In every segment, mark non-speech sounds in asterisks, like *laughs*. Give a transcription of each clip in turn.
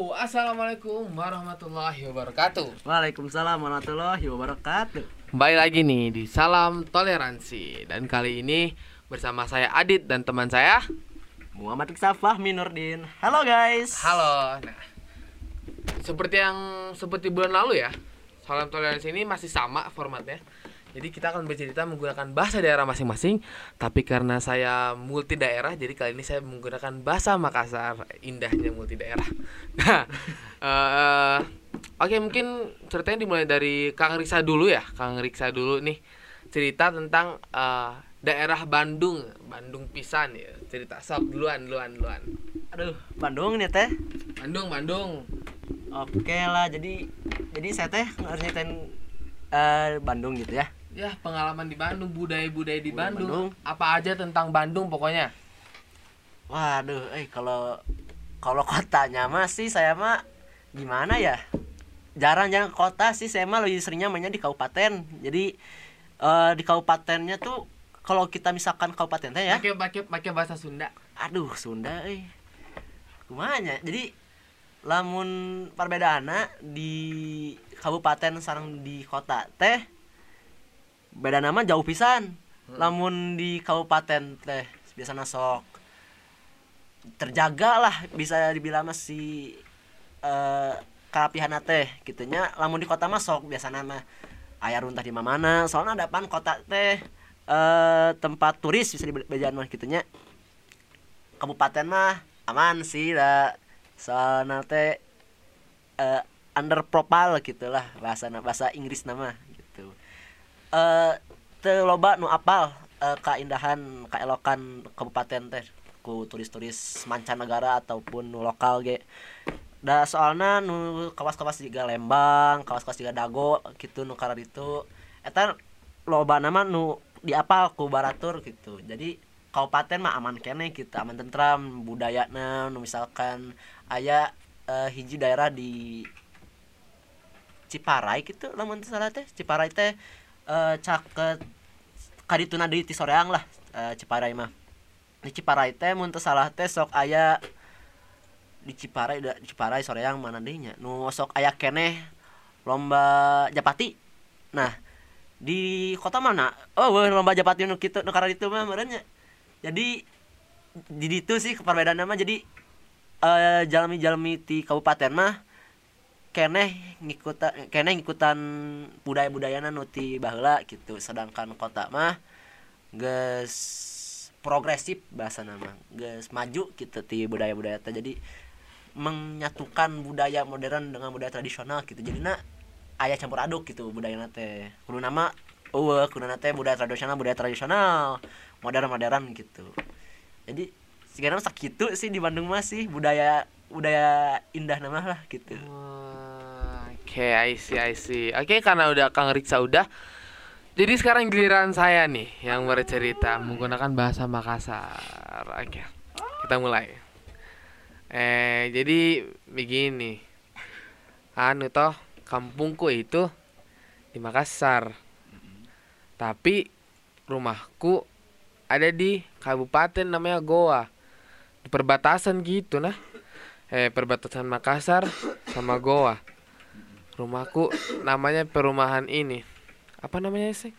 Yo, assalamualaikum warahmatullahi wabarakatuh. Waalaikumsalam warahmatullahi wabarakatuh. Kembali lagi nih di Salam Toleransi dan kali ini bersama saya Adit dan teman saya. Muhammad Iksafah Minurdin. Halo guys. Halo. Nah, seperti yang seperti bulan lalu ya, Salam Toleransi ini masih sama formatnya. Jadi kita akan bercerita menggunakan bahasa daerah masing-masing, tapi karena saya multi daerah, jadi kali ini saya menggunakan bahasa Makassar. Indahnya multi daerah. *laughs* Nah, eh, oke mungkin ceritanya dimulai dari Kang Riksa dulu ya, Kang Riksa dulu nih cerita tentang eh, daerah Bandung, Bandung pisan ya. Cerita sok duluan, duluan, duluan. Aduh, Bandung nih teh. Bandung, Bandung. Oke lah, jadi jadi saya teh harus eh, Bandung gitu ya. Ya, pengalaman di Bandung, budaya-budaya di Budaya Bandung. Bandung. Apa aja tentang Bandung pokoknya. Waduh, eh kalau kalau kotanya mah sih saya mah gimana ya? Jarang-jarang kota sih, saya mah lebih seringnya mainnya di kabupaten. Jadi eh, di kabupatennya tuh kalau kita misalkan kabupaten teh ya, Pakai pakai pakai bahasa Sunda. aduh Sunda eh kumanya jadi lamun perbedaanna di kabupaten sareng di kota teh beda nama jauh pisan. Lamun di kabupaten teh biasa sok terjaga lah bisa dibilang masih kerapihan teh gitunya. Lamun di kota mah sok biasa nama ayah runtah di mana soalnya ada pan kota teh eh tempat turis bisa dibejalan mah gitunya. Kabupaten mah aman sih lah soalnya teh eh, under profile gitulah bahasa bahasa Inggris nama gitu eh teu loba nu apal eh, keindahan keelokan kabupaten teh ku turis-turis mancanegara ataupun nu lokal ge. Da soalnya nu kawas-kawas juga Lembang kawas-kawas juga Dago gitu nu karar itu eta loba nama nu diapal ku baratur gitu jadi kabupaten mah aman kene gitu aman tentram budayana nu misalkan aya eh, hiji daerah di Ciparai gitu lamun salah teh Ciparai teh eh, caket kadituna deui ti soreang lah eh, Ciparai mah. Di Ciparai teh mun teu salah teh sok aya di Ciparai da- di Ciparai soreang mana deui nya nu sok aya keneh lomba japati. Nah di kota mana? Oh lomba japati nu kitu nu itu mah merenya jadi di ditu sih perbedaan nama. Jadi eh jalmi-jalmi ti kabupaten mah keneh ngikutan keneh ngikutan budaya-budayana nu ti baheula gitu. Sedangkan kota mah geus progresif bahasa nama geus maju gitu ti budaya-budaya teh. Jadi menyatukan budaya modern dengan budaya tradisional gitu. Jadi na aya campur aduk gitu budaya teh. Kudu nama eueuh kudu teh budaya tradisional budaya tradisional modern modern gitu. Jadi sekarang sakitu sih di Bandung mah sih budaya budaya indah nama lah gitu. Wah, Oke, I see, I see. Oke, karena udah Kang Riksa udah. Jadi sekarang giliran saya nih yang bercerita menggunakan bahasa Makassar. Oke, kita mulai. Eh, jadi begini. Anu toh, kampungku itu di Makassar. Tapi rumahku ada di kabupaten namanya Goa. Di perbatasan gitu nah. Eh, perbatasan Makassar sama Goa. Rumahku namanya perumahan ini. Apa namanya sih?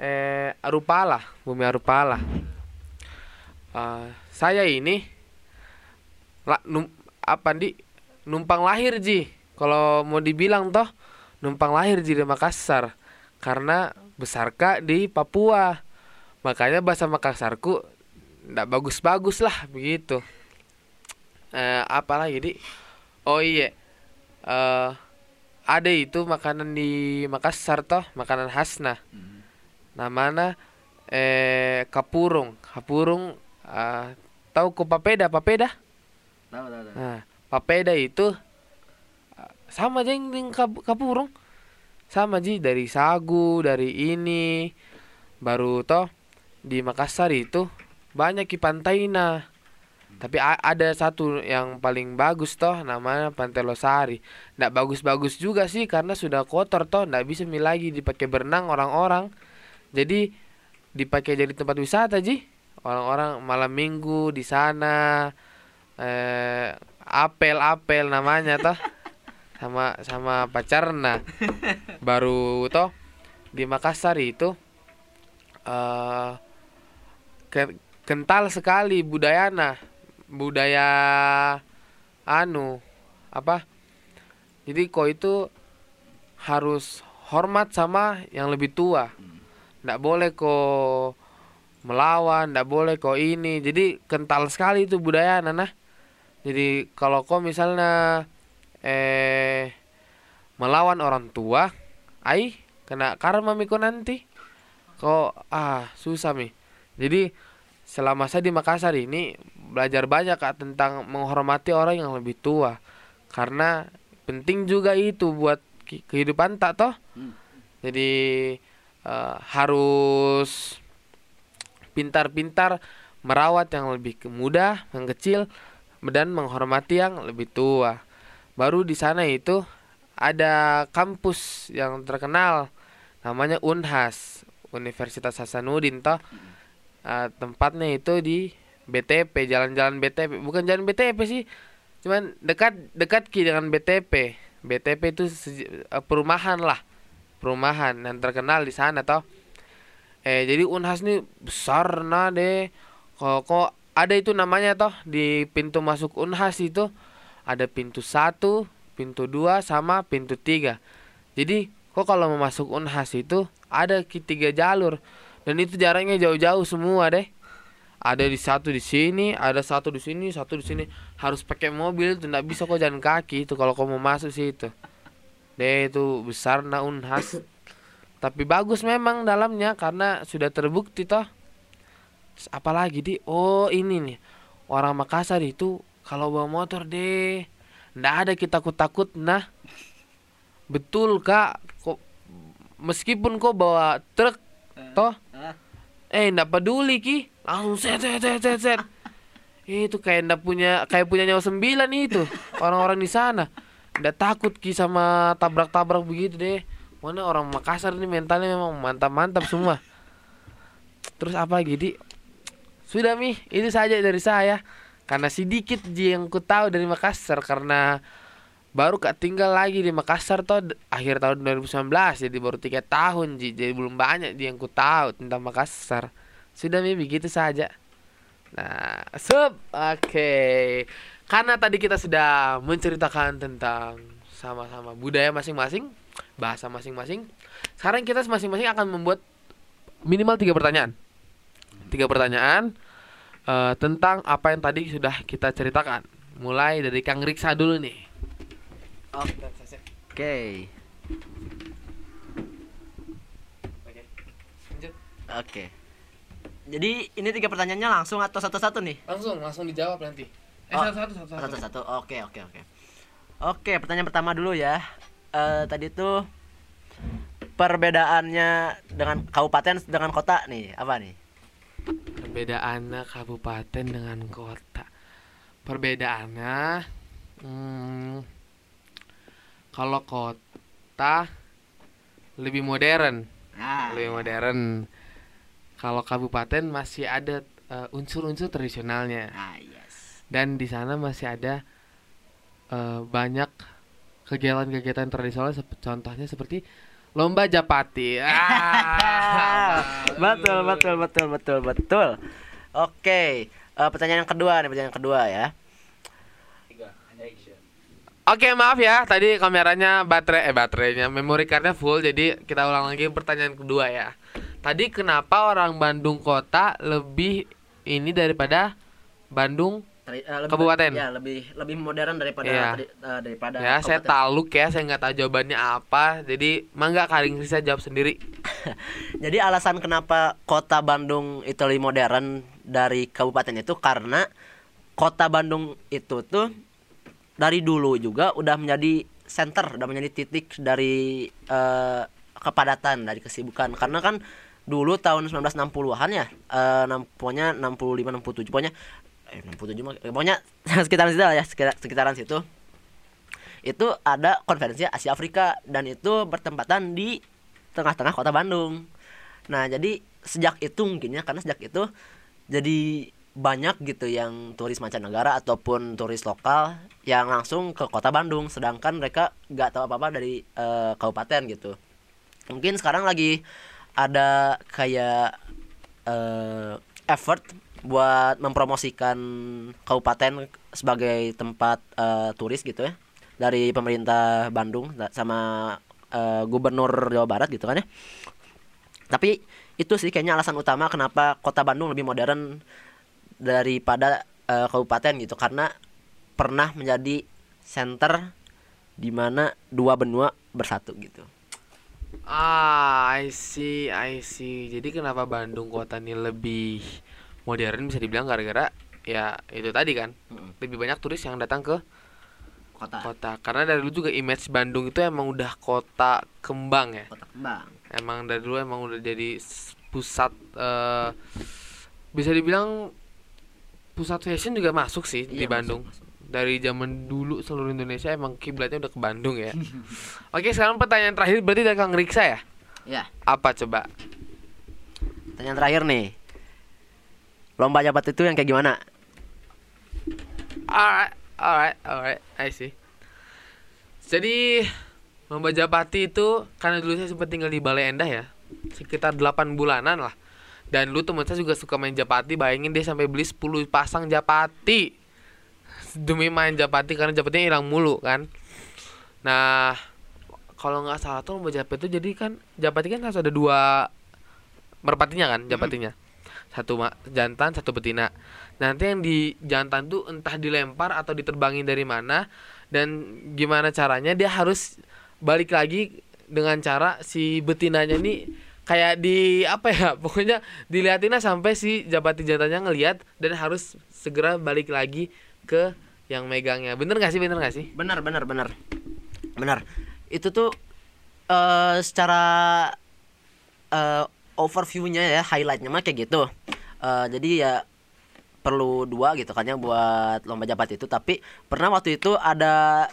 Eh, Arupala, Bumi Arupala. Eh, saya ini la, num, apa di numpang lahir Ji. Kalau mau dibilang toh numpang lahir Ji di Makassar karena besarka di Papua. Makanya bahasa Makassarku ndak bagus-bagus lah begitu. Eh, apa di? Oh iya. Eh ada itu makanan di Makassar toh, makanan khasna. Namanya eh kapurung. Kapurung eh, tahu ku papeda, papeda? tahu tahu tahu Nah, papeda itu eh, sama aja dengan kap- kapurung. Sama ji dari sagu, dari ini. Baru toh di Makassar itu banyak di pantaina. Tapi ada satu yang paling bagus toh namanya Pantai Losari. Nggak bagus-bagus juga sih karena sudah kotor toh, nggak bisa mi lagi dipakai berenang orang-orang. Jadi dipakai jadi tempat wisata ji. Orang-orang malam minggu di sana eh apel apel namanya toh *laughs* sama sama pacarna baru toh di Makassar itu eh ke- kental sekali budayana budaya anu apa? Jadi kau itu harus hormat sama yang lebih tua. Ndak boleh kau melawan ndak boleh kau ini. Jadi kental sekali itu budaya nah jadi kalau kau misalnya eh melawan orang tua ai kena karma miko nanti. Kau ah susah mi. Jadi selama saya di Makassar ini belajar banyak kak tentang menghormati orang yang lebih tua. Karena penting juga itu buat kehidupan tak toh? Hmm. jadi eh, harus pintar-pintar merawat yang lebih muda yang kecil dan menghormati yang lebih tua. Baru di sana itu ada kampus yang terkenal namanya Unhas Universitas Hasanuddin toh. Eh, tempatnya itu di BTP jalan-jalan BTP bukan jalan BTP sih. Cuman dekat dekat ki dengan BTP BTP itu eh, perumahan lah. Perumahan yang terkenal di sana toh. Eh jadi Unhas nih besar nah deh kok kok ada itu namanya toh. Di pintu masuk Unhas itu ada pintu satu pintu dua sama pintu tiga. Jadi kok kalau mau masuk Unhas itu ada ki- tiga jalur. Dan itu jaraknya jauh-jauh semua deh ada di satu di sini ada satu di sini satu di sini. Harus pakai mobil itu nggak bisa kok jalan kaki itu kalau kau mau masuk situ deh itu besar nah unhas. Tapi bagus memang dalamnya karena sudah terbukti toh. Apalagi di? Oh ini nih. Orang Makassar itu kalau bawa motor deh. Ndak ada kita takut takut nah. Betul kak. Kok meskipun kau bawa truk toh. Ah. eh ndak peduli ki langsung set set set set, set. itu kayak ndak punya kayak punya nyawa sembilan itu orang-orang di sana. Ndak takut ki sama tabrak-tabrak begitu deh. Mana orang Makassar ini mentalnya memang mantap-mantap semua. Terus apa lagi di? Sudah mi. Itu saja dari saya. Karena sedikit yang ku tahu dari Makassar. Karena baru kak tinggal lagi di Makassar toh d- akhir tahun 2019 jadi baru tiga tahun ji. Jadi belum banyak ji yang ku tahu tentang Makassar sudah mi begitu saja. Nah sup. Oke. Karena tadi kita sudah menceritakan tentang sama-sama budaya masing-masing bahasa masing-masing sekarang kita masing-masing akan membuat minimal tiga pertanyaan. Tiga pertanyaan eh, tentang apa yang tadi sudah kita ceritakan. Mulai dari Kang Riksa dulu nih. Oke. Oke. Jadi ini tiga pertanyaannya langsung atau satu-satu nih? Langsung, langsung dijawab nanti. Eh, Oh, satu-satu, satu-satu. Satu-satu. Oke, oke, oke. Oke, pertanyaan pertama dulu ya. Eh tadi tuh perbedaannya dengan kabupaten dengan kota nih, apa nih? Perbedaannya kabupaten dengan kota. Perbedaannya, hmm, kalau kota lebih modern, Nah, lebih modern. Kalau kabupaten masih ada eh, unsur-unsur tradisionalnya. Ah, yes. dan di sana masih ada eh, banyak kegiatan-kegiatan tradisional sep- contohnya seperti lomba japati ah, *laughs* *laughs* betul, betul, betul, betul, betul. Oke, eh, pertanyaan yang kedua nih, pertanyaan kedua ya. oke maaf ya tadi kameranya baterai eh baterainya memory cardnya full jadi kita ulang lagi pertanyaan kedua ya tadi kenapa orang Bandung kota lebih ini daripada Bandung eh, lebih- Kabupaten. Ya, lebih lebih modern daripada eh, daripada ya saya kabupaten. taluk ya saya nggak tahu jawabannya apa jadi mangga Karing Risa jawab sendiri *laughs* Jadi alasan kenapa kota Bandung itu lebih modern dari kabupaten itu karena kota Bandung itu tuh dari dulu juga udah menjadi center, udah menjadi titik dari eh, kepadatan dari kesibukan. Karena kan dulu tahun 1960-an ya, eh, enam- pokoknya 65 67 pokoknya eh 67 mah eh, pokoknya *laughs* sekitaran situ lah ya, sekitar, sekitaran situ. Itu ada konferensi Asia Afrika dan itu bertempatan di tengah-tengah kota Bandung. Nah, jadi sejak itu mungkinnya karena sejak itu jadi banyak gitu yang turis mancanegara ataupun turis lokal yang langsung ke kota Bandung sedangkan mereka nggak tahu apa-apa dari eh, kabupaten gitu mungkin sekarang lagi ada kayak eh, effort buat mempromosikan kabupaten sebagai tempat eh, turis gitu ya. Dari pemerintah Bandung sama eh, gubernur Jawa Barat gitu kan ya. Tapi itu sih kayaknya alasan utama kenapa kota Bandung lebih modern daripada eh, kabupaten gitu. Karena pernah menjadi center di mana dua benua bersatu gitu. Ah, I see, I see. Jadi kenapa Bandung kota ini lebih modern bisa dibilang gara-gara ya itu tadi kan. Lebih banyak turis yang datang ke Kota kota. Karena dari dulu juga image Bandung itu emang udah kota kembang ya. kota kembang. Emang dari dulu emang udah jadi pusat eh bisa dibilang pusat fashion juga masuk sih di Iya, Bandung. masuk, masuk. Dari zaman dulu seluruh Indonesia emang kiblatnya udah ke Bandung ya. *laughs* Oke, sekarang pertanyaan terakhir berarti dari Kang Riksa ya? Ya, Apa coba? pertanyaan terakhir nih. Lomba jabat itu yang kayak gimana? Alright, alright, alright, I see. Jadi Lomba Japati itu karena dulu saya sempat tinggal di Balai Endah ya, sekitar 8 bulanan lah. Dan dulu teman saya juga suka main Japati, bayangin dia sampai beli 10 pasang Japati. Demi main Japati karena Japatinya hilang mulu kan. Nah, kalau nggak salah tuh Lomba Japati itu jadi kan Japati kan harus ada dua merpatinya kan Japatinya. Satu ma- jantan, satu betina. Nanti yang di jantan tuh entah dilempar atau diterbangin dari mana dan gimana caranya dia harus balik lagi dengan cara si betinanya nih kayak di apa ya *laughs* pokoknya dilihatinnya sampai si jabati jantannya ngelihat dan harus segera balik lagi ke yang megangnya bener gak sih bener gak sih Benar, benar, benar. Benar. Itu tuh eh secara eh overview-nya ya, highlight-nya mah kayak gitu. Eh jadi ya perlu dua gitu kan ya buat lomba jabat itu tapi pernah waktu itu ada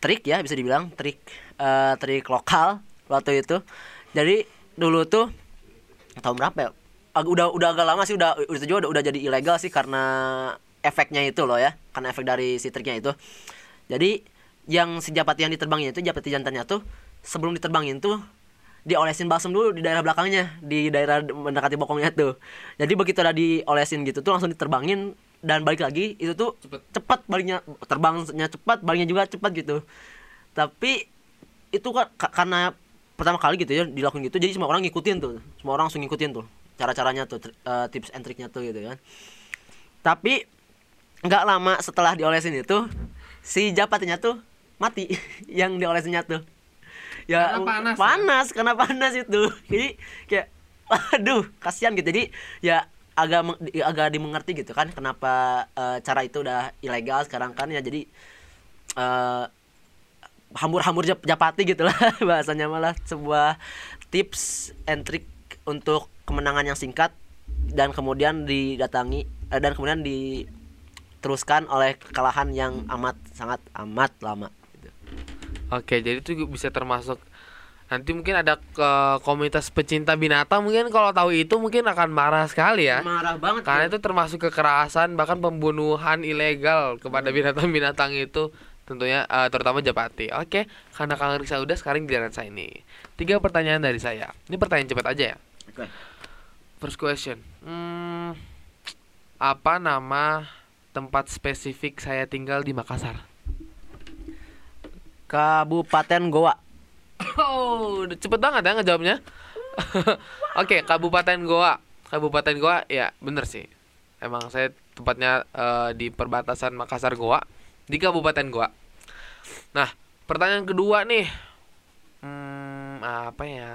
trik ya bisa dibilang trik eh, trik lokal waktu itu jadi dulu tuh tahun berapa ya Ag- udah udah agak lama sih udah udah juga udah, udah jadi ilegal sih karena efeknya itu loh ya karena efek dari si triknya itu. Jadi yang si japati yang diterbangin itu japati jantannya tuh sebelum diterbangin tuh diolesin balsam dulu di daerah belakangnya di daerah mendekati bokongnya tuh. Jadi begitu udah diolesin gitu tuh langsung diterbangin dan balik lagi itu tuh Cepet. cepat baliknya terbangnya cepat baliknya juga cepat gitu. Tapi itu kan ka- karena pertama kali gitu ya dilakukan gitu jadi semua orang ngikutin tuh semua orang langsung ngikutin tuh cara caranya tuh eh, tips and triknya tuh gitu kan. Tapi nggak lama setelah diolesin itu si japatinya tuh mati. *laughs* Yang diolesinnya tuh. Ya Karena panas, ya? panas karena panas itu. *laughs* Jadi kayak aduh kasihan gitu. Jadi ya agak di- agak dimengerti gitu kan kenapa eh, cara itu udah ilegal sekarang kan ya. Jadi eh hambur-hambur jap- japati gitu lah *laughs* bahasanya malah. Sebuah tips and trick untuk kemenangan yang singkat dan kemudian didatangi eh, dan kemudian diteruskan oleh kekalahan yang amat sangat amat lama gitu. oke jadi itu bisa termasuk nanti mungkin ada ke komunitas pecinta binatang mungkin kalau tahu itu mungkin akan marah sekali ya marah banget Karena itu termasuk kekerasan bahkan pembunuhan ilegal kepada binatang-binatang itu tentunya eh, terutama Japati. Oke, karena Kang Riksa udah sekarang giliran saya ini. Tiga pertanyaan dari saya. Ini pertanyaan cepat aja ya. Oke. First question. Hmm, apa nama tempat spesifik saya tinggal di Makassar? Kabupaten Goa Oh, cepet banget ya ngejawabnya. *laughs* Oke, Kabupaten Goa. Kabupaten Goa, ya bener sih. Emang saya tempatnya eh, di perbatasan Makassar Goa, di Kabupaten Goa. Nah, pertanyaan kedua nih. Hmm, apa ya?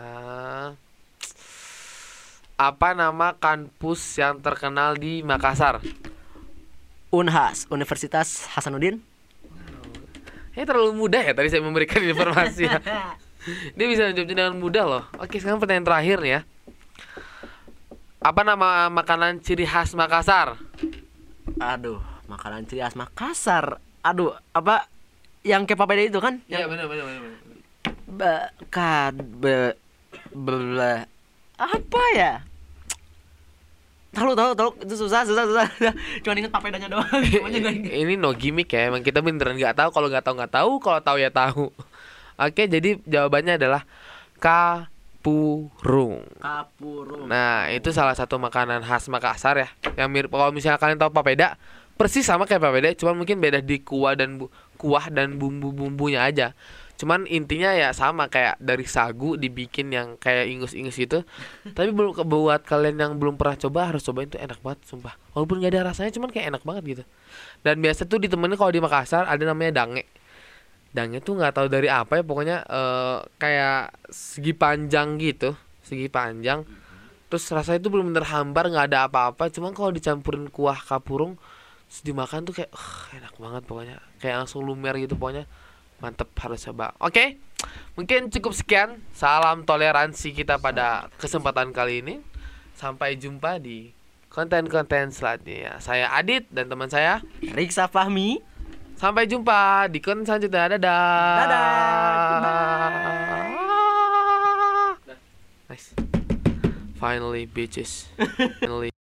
Apa nama kampus yang terkenal di Makassar? Unhas Universitas Hasanuddin Ini terlalu mudah ya tadi saya memberikan informasi. ya. *laughs* Dia bisa menjawabnya dengan mudah loh. Oke, sekarang pertanyaan terakhir nih ya. Apa nama makanan ciri khas Makassar? aduh makanan ciri khas Makassar aduh apa yang kayak papeda itu kan Iya, yang benar benar benar. Ba- kad be, be- apa ya tahu tahu tahu. Itu susah susah susah. *laughs* Cuma inget papedanya doang. *laughs* Ini no gimmick ya. Emang kita beneran nggak tahu. Kalau nggak tahu nggak tahu. Kalau tahu ya tahu. *laughs* Oke jadi jawabannya adalah kapurung. Kapurung. Nah itu salah satu makanan khas Makassar ya. Yang mirip kalau misalnya kalian tahu papeda persis sama kayak papeda cuman mungkin beda di kuah dan bu- kuah dan bumbu-bumbunya aja cuman intinya ya sama kayak dari sagu dibikin yang kayak ingus-ingus gitu. Tapi belum buat kalian yang belum pernah coba harus cobain tuh enak banget sumpah. Walaupun gak ada rasanya cuman kayak enak banget gitu. Dan biasa tuh ditemenin kalau di Makassar ada namanya dange. Dange tuh nggak tahu dari apa ya pokoknya eh, kayak segi panjang gitu segi panjang. Terus rasanya tuh belum bener hambar nggak ada apa-apa. Cuman kalau dicampurin kuah kapurung terus dimakan tuh kayak "Uh, enak banget pokoknya. Kayak langsung lumer gitu pokoknya mantep harus coba. Oke mungkin cukup sekian. Salam toleransi kita pada kesempatan kali ini. Sampai jumpa di konten-konten selanjutnya. Saya Adit dan teman saya Riksa Fahmi. Sampai jumpa di konten selanjutnya. Dadah. Dadah. nice. Finally bitches. finally *laughs*